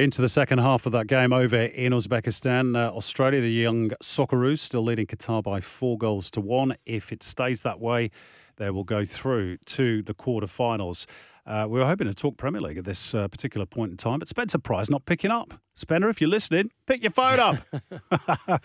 Into the second half of that game over in Uzbekistan, uh, Australia, the young Socceroos still leading Qatar by four goals to one. If it stays that way, they will go through to the quarterfinals. Uh, we were hoping to talk Premier League at this uh, particular point in time, but Spencer Price not picking up. Spencer, if you're listening, pick your phone up. uh,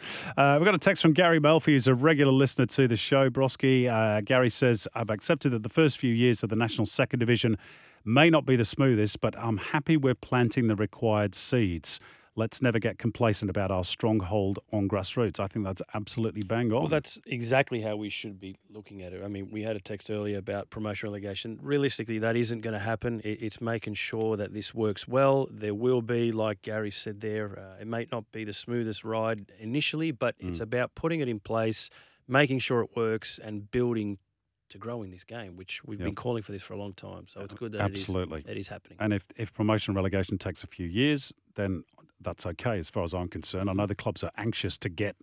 we've got a text from Gary Melfi, who's a regular listener to the show. Brosquey, uh, Gary says, I've accepted that the first few years of the National Second Division may not be the smoothest, but I'm happy we're planting the required seeds let's never get complacent about our stronghold on grassroots. I think that's absolutely bang on. Well, that's exactly how we should be looking at it. I mean, we had a text earlier about promotion relegation. Realistically, that isn't going to happen. It's making sure that this works well. There will be, like Gary said there, uh, it may not be the smoothest ride initially, but mm. it's about putting it in place, making sure it works, and building to grow in this game, which we've yep. been calling for this for a long time. So it's good that Absolutely. It, is, it is happening. And if, if promotion and relegation takes a few years, then that's okay as far as I'm concerned. I know the clubs are anxious to get,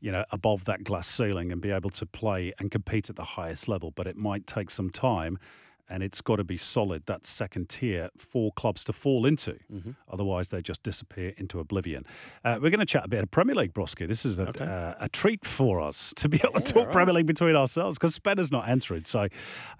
you know, above that glass ceiling and be able to play and compete at the highest level, but it might take some time and it's got to be solid, that second tier for clubs to fall into. Mm-hmm. Otherwise, they just disappear into oblivion. Uh, we're going to chat a bit of Premier League, Brosquey. This is a, okay. uh, a treat for us to be able yeah, to talk right. Premier League between ourselves because Spencer's not answering. So,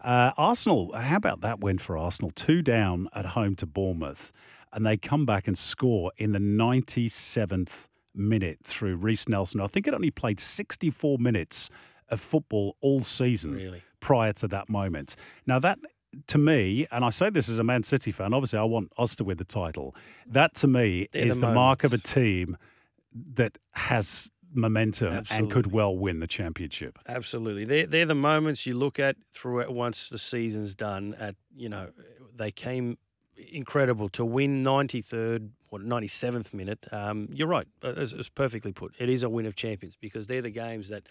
uh, Arsenal, how about that win for Arsenal? Two down at home to Bournemouth and they come back and score in the 97th minute through Reiss Nelson. I think it only played 64 minutes of football all season really? prior to that moment. Now, that to me, and I say this as a Man City fan, obviously I want us to win the title. That to me They're is the, the mark of a team that has momentum Absolutely. and could well win the championship. Absolutely. They're, they're the moments you look at throughout once the season's done at, you know, they came incredible to win 93rd or 97th minute. Um, you're right. It's, it's, perfectly put. It is a win of champions because they're the games that,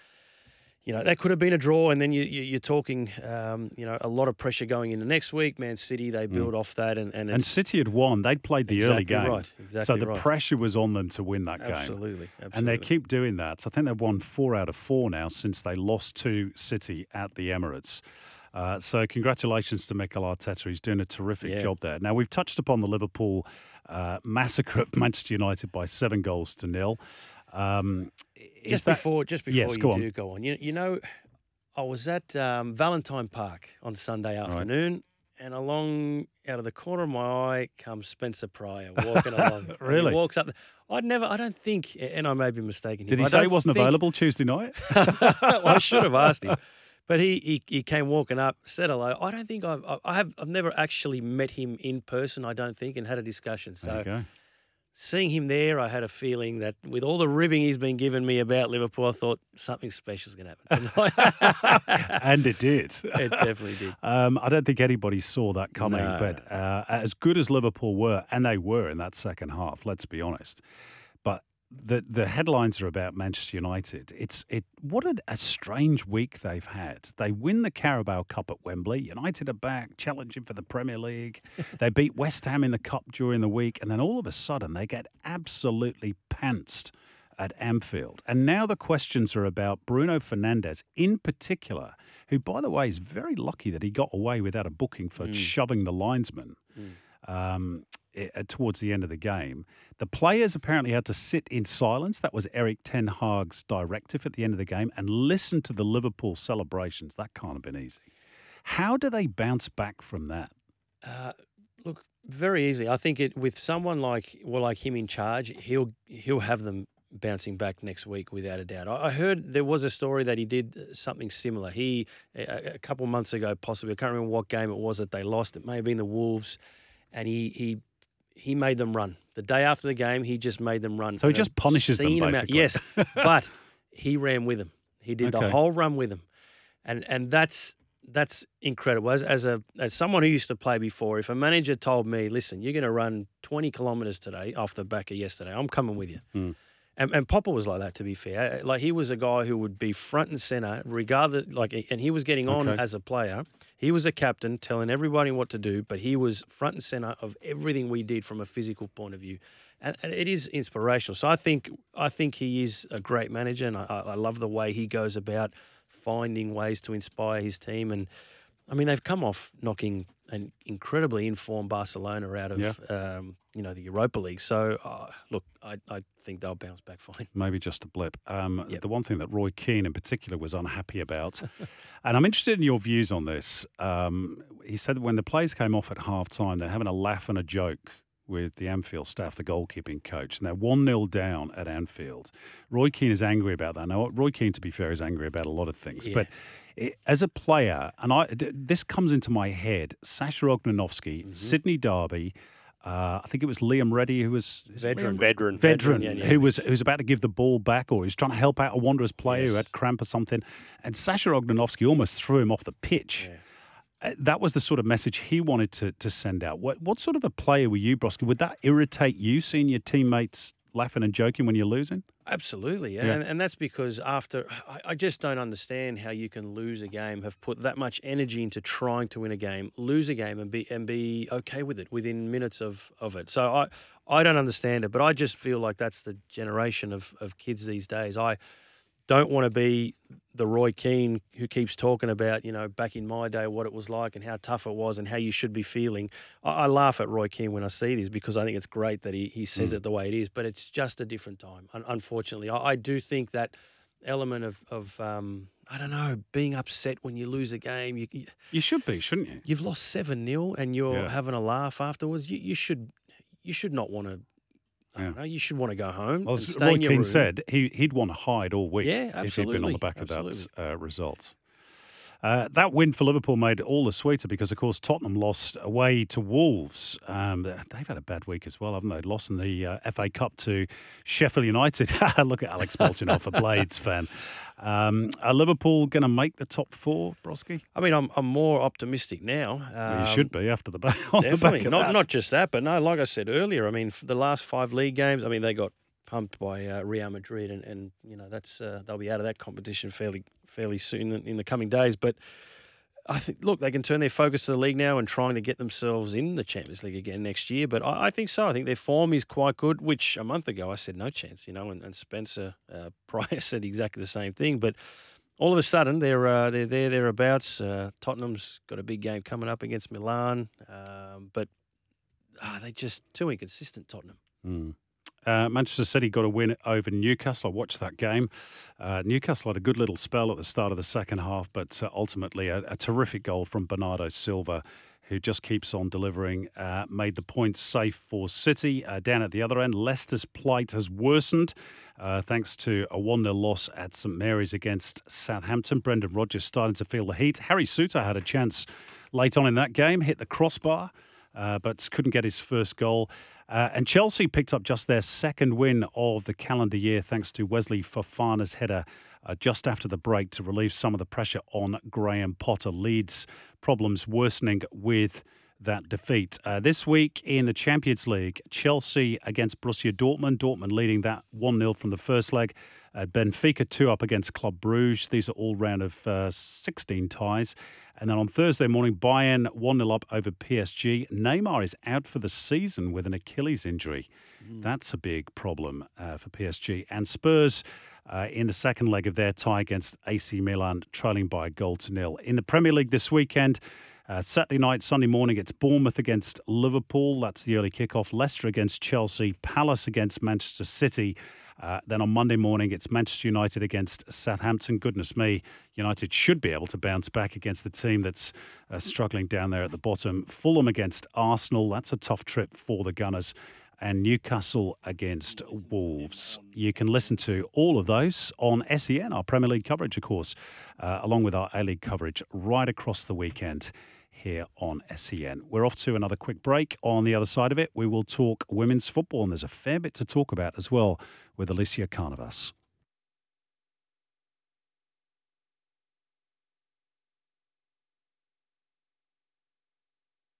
you know, that could have been a draw. And then you, you, are talking, um, you know, a lot of pressure going into next week. Man City, they build mm. off that. And, and, and City had won. They'd played the exactly early game. Right. Exactly so the right. pressure was on them to win that game. Absolutely. Absolutely. And they keep doing that. So I think they've won four out of four now since they lost to City at the Emirates. Uh, so congratulations to Mikel Arteta. He's doing a terrific yeah. job there. Now we've touched upon the Liverpool uh, massacre of Manchester United by seven goals to nil. Um, just that... before, just before yes, you go do go on, you, you know, I was at um, Valentine Park on Sunday afternoon. Right. And along out of the corner of my eye comes Spencer Prior walking along. really? He walks up. I'd never, I don't think, and I may be mistaken. Did he I say he wasn't think... available Tuesday night? well, I should have asked him. But he, he, he came walking up, said hello. I don't think I've I have I've never actually met him in person. I don't think, and had a discussion. So seeing him there, I had a feeling that with all the ribbing he's been giving me about Liverpool, I thought something special is going to happen tonight. and it did. It definitely did. Um, I don't think anybody saw that coming. No. But uh, as good as Liverpool were, and they were in that second half, let's be honest the the headlines are about Manchester United. It's it what a, a, strange week they've had. They win the Carabao Cup at Wembley. United are back challenging for the Premier League. they beat West Ham in the cup during the week, and then all of a sudden they get absolutely pantsed at Anfield. And now the questions are about Bruno Fernandes in particular, who by the way is very lucky that he got away without a booking for mm. shoving the linesman. Mm. Um, uh, towards the end of the game. The players apparently had to sit in silence. That was Erik Ten Hag's directive at the end of the game and listen to the Liverpool celebrations. That can't have been easy. How do they bounce back from that? Uh, look, very easy. I think it with someone like well, like him in charge, he'll he'll have them bouncing back next week without a doubt. I heard there was a story that he did uh, something similar. He a, a couple months ago, possibly I can't remember what game it was that they lost. It may have been the Wolves, and he he he made them run. The day after the game, he just made them run. So he just punishes them, basically. Yes, but he ran with them. He did okay. the whole run with them, and and that's that's incredible. As as a as someone who used to play before, if a manager told me, "Listen, you're going to run 20 kilometres today off the back of yesterday, I'm coming with you." Mm. And, and Popper was like that, to be fair. Like he was a guy who would be front and center, regardless. Like, and he was getting on okay. as a player. He was a captain, telling everybody what to do, but he was front and center of everything we did from a physical point of view, and, and it is inspirational. So I think I think he is a great manager, and I, I love the way he goes about finding ways to inspire his team. And I mean, they've come off knocking an incredibly informed Barcelona out of yeah. um, you know the Europa League. So uh, look, I, I think they'll bounce back fine. Maybe just a blip. Um, yep. The one thing that Roy Keane in particular was unhappy about, and I'm interested in your views on this. Um, he said that when the players came off at half time, they're having a laugh and a joke with the Anfield staff, the goalkeeping coach, and they're 1 0 down at Anfield. Roy Keane is angry about that. Now, Roy Keane, to be fair, is angry about a lot of things. Yeah. But it, as a player, and I, this comes into my head Sasha Ognenovski, mm-hmm. Sydney Derby, uh, I think it was Liam Reddy who was veteran, veteran, veteran, veteran yeah, yeah. who was who was about to give the ball back, or he was trying to help out a Wanderers player yes. who had cramp or something, and Sasha Ognenovski almost threw him off the pitch. Yeah. Uh, that was the sort of message he wanted to to send out. What what sort of a player were you, Brosquey? Would that irritate you seeing your teammates laughing and joking when you're losing? Absolutely, yeah. yeah. And, and, that's because after I, I, just don't understand how you can lose a game, have put that much energy into trying to win a game, lose a game, and be and be okay with it within minutes of, of it. So I I don't understand it, but I just feel like that's the generation of, of kids these days. I don't want to be the Roy Keane who keeps talking about, you know, back in my day, what it was like and how tough it was and how you should be feeling. I, I laugh at Roy Keane when I see this because I think it's great that he, he says mm. it the way it is, but it's just a different time, unfortunately. I, I do think that element of, of um, I don't know, being upset when you lose a game. You, you should be, shouldn't you? You've lost 7 0 and you're yeah. having a laugh afterwards. You, you should you should not want to Know, you should want to go home. Well, as Roy Keane room. said, he, he'd want to hide all week yeah, if he'd been on the back of that uh, result. Uh, that win for Liverpool made it all the sweeter because, of course, Tottenham lost away to Wolves. Um, they've had a bad week as well, haven't they? Lost in the uh, FA Cup to Sheffield United. Look at Alex Bolchinoff, a Blades fan. Um, are Liverpool going to make the top four, Brosquey? I mean, I'm, I'm more optimistic now. Um, you should be after the, back. definitely. The not, not just that, but no, like I said earlier, I mean, the last five league games, I mean, they got pumped by uh, Real Madrid, and, and you know that's uh, they'll be out of that competition fairly fairly soon in, the coming days. But I think, look, they can turn their focus to the league now and trying to get themselves in the Champions League again next year. But I, I think so. I think their form is quite good, which a month ago I said no chance, you know, and, and Spencer uh, Prior said exactly the same thing. But all of a sudden, they're uh, they're there thereabouts. Uh, Tottenham's got a big game coming up against Milan, um, but uh, they just too inconsistent. Tottenham. Mm. Uh, Manchester City got a win over Newcastle. I watched that game. Uh, Newcastle had a good little spell at the start of the second half, but uh, ultimately a, a, terrific goal from Bernardo Silva, who just keeps on delivering, uh, made the points safe for City. Uh, down at the other end, Leicester's plight has worsened uh, thanks to a 1 0 loss at St Mary's against Southampton. Brendan Rodgers starting to feel the heat. Harry Souttar had a chance late on in that game, hit the crossbar, but couldn't get his first goal. Uh, and Chelsea picked up just their second win of the calendar year thanks to Wesley Fofana's header uh, just after the break to relieve some of the pressure on Graham Potter. Leeds problems worsening with that defeat. Uh, this week in the Champions League, Chelsea against Borussia Dortmund. Dortmund leading that 1 0 from the first leg. Uh, Benfica 2 up against Club Bruges. These are all round of uh, 16 ties. And then on Thursday morning, Bayern 1 0 up over PSG. Neymar is out for the season with an Achilles injury. Mm. That's a big problem uh, for PSG. And Spurs. Uh, in the second leg of their tie against AC Milan, trailing by a goal to nil. In the Premier League this weekend, uh, Saturday night, Sunday morning, it's Bournemouth against Liverpool. That's the early kickoff. Leicester against Chelsea. Palace against Manchester City. Uh, then on Monday morning, it's Manchester United against Southampton. Goodness me, United should be able to bounce back against the team that's uh, struggling down there at the bottom. Fulham against Arsenal. That's a tough trip for the Gunners. And Newcastle against Wolves. You can listen to all of those on SEN, our Premier League coverage, of course, uh, along with our A League coverage right across the weekend here on SEN. We're off to another quick break. On the other side of it, we will talk women's football, and there's a fair bit to talk about as well with Alicia Carnavas.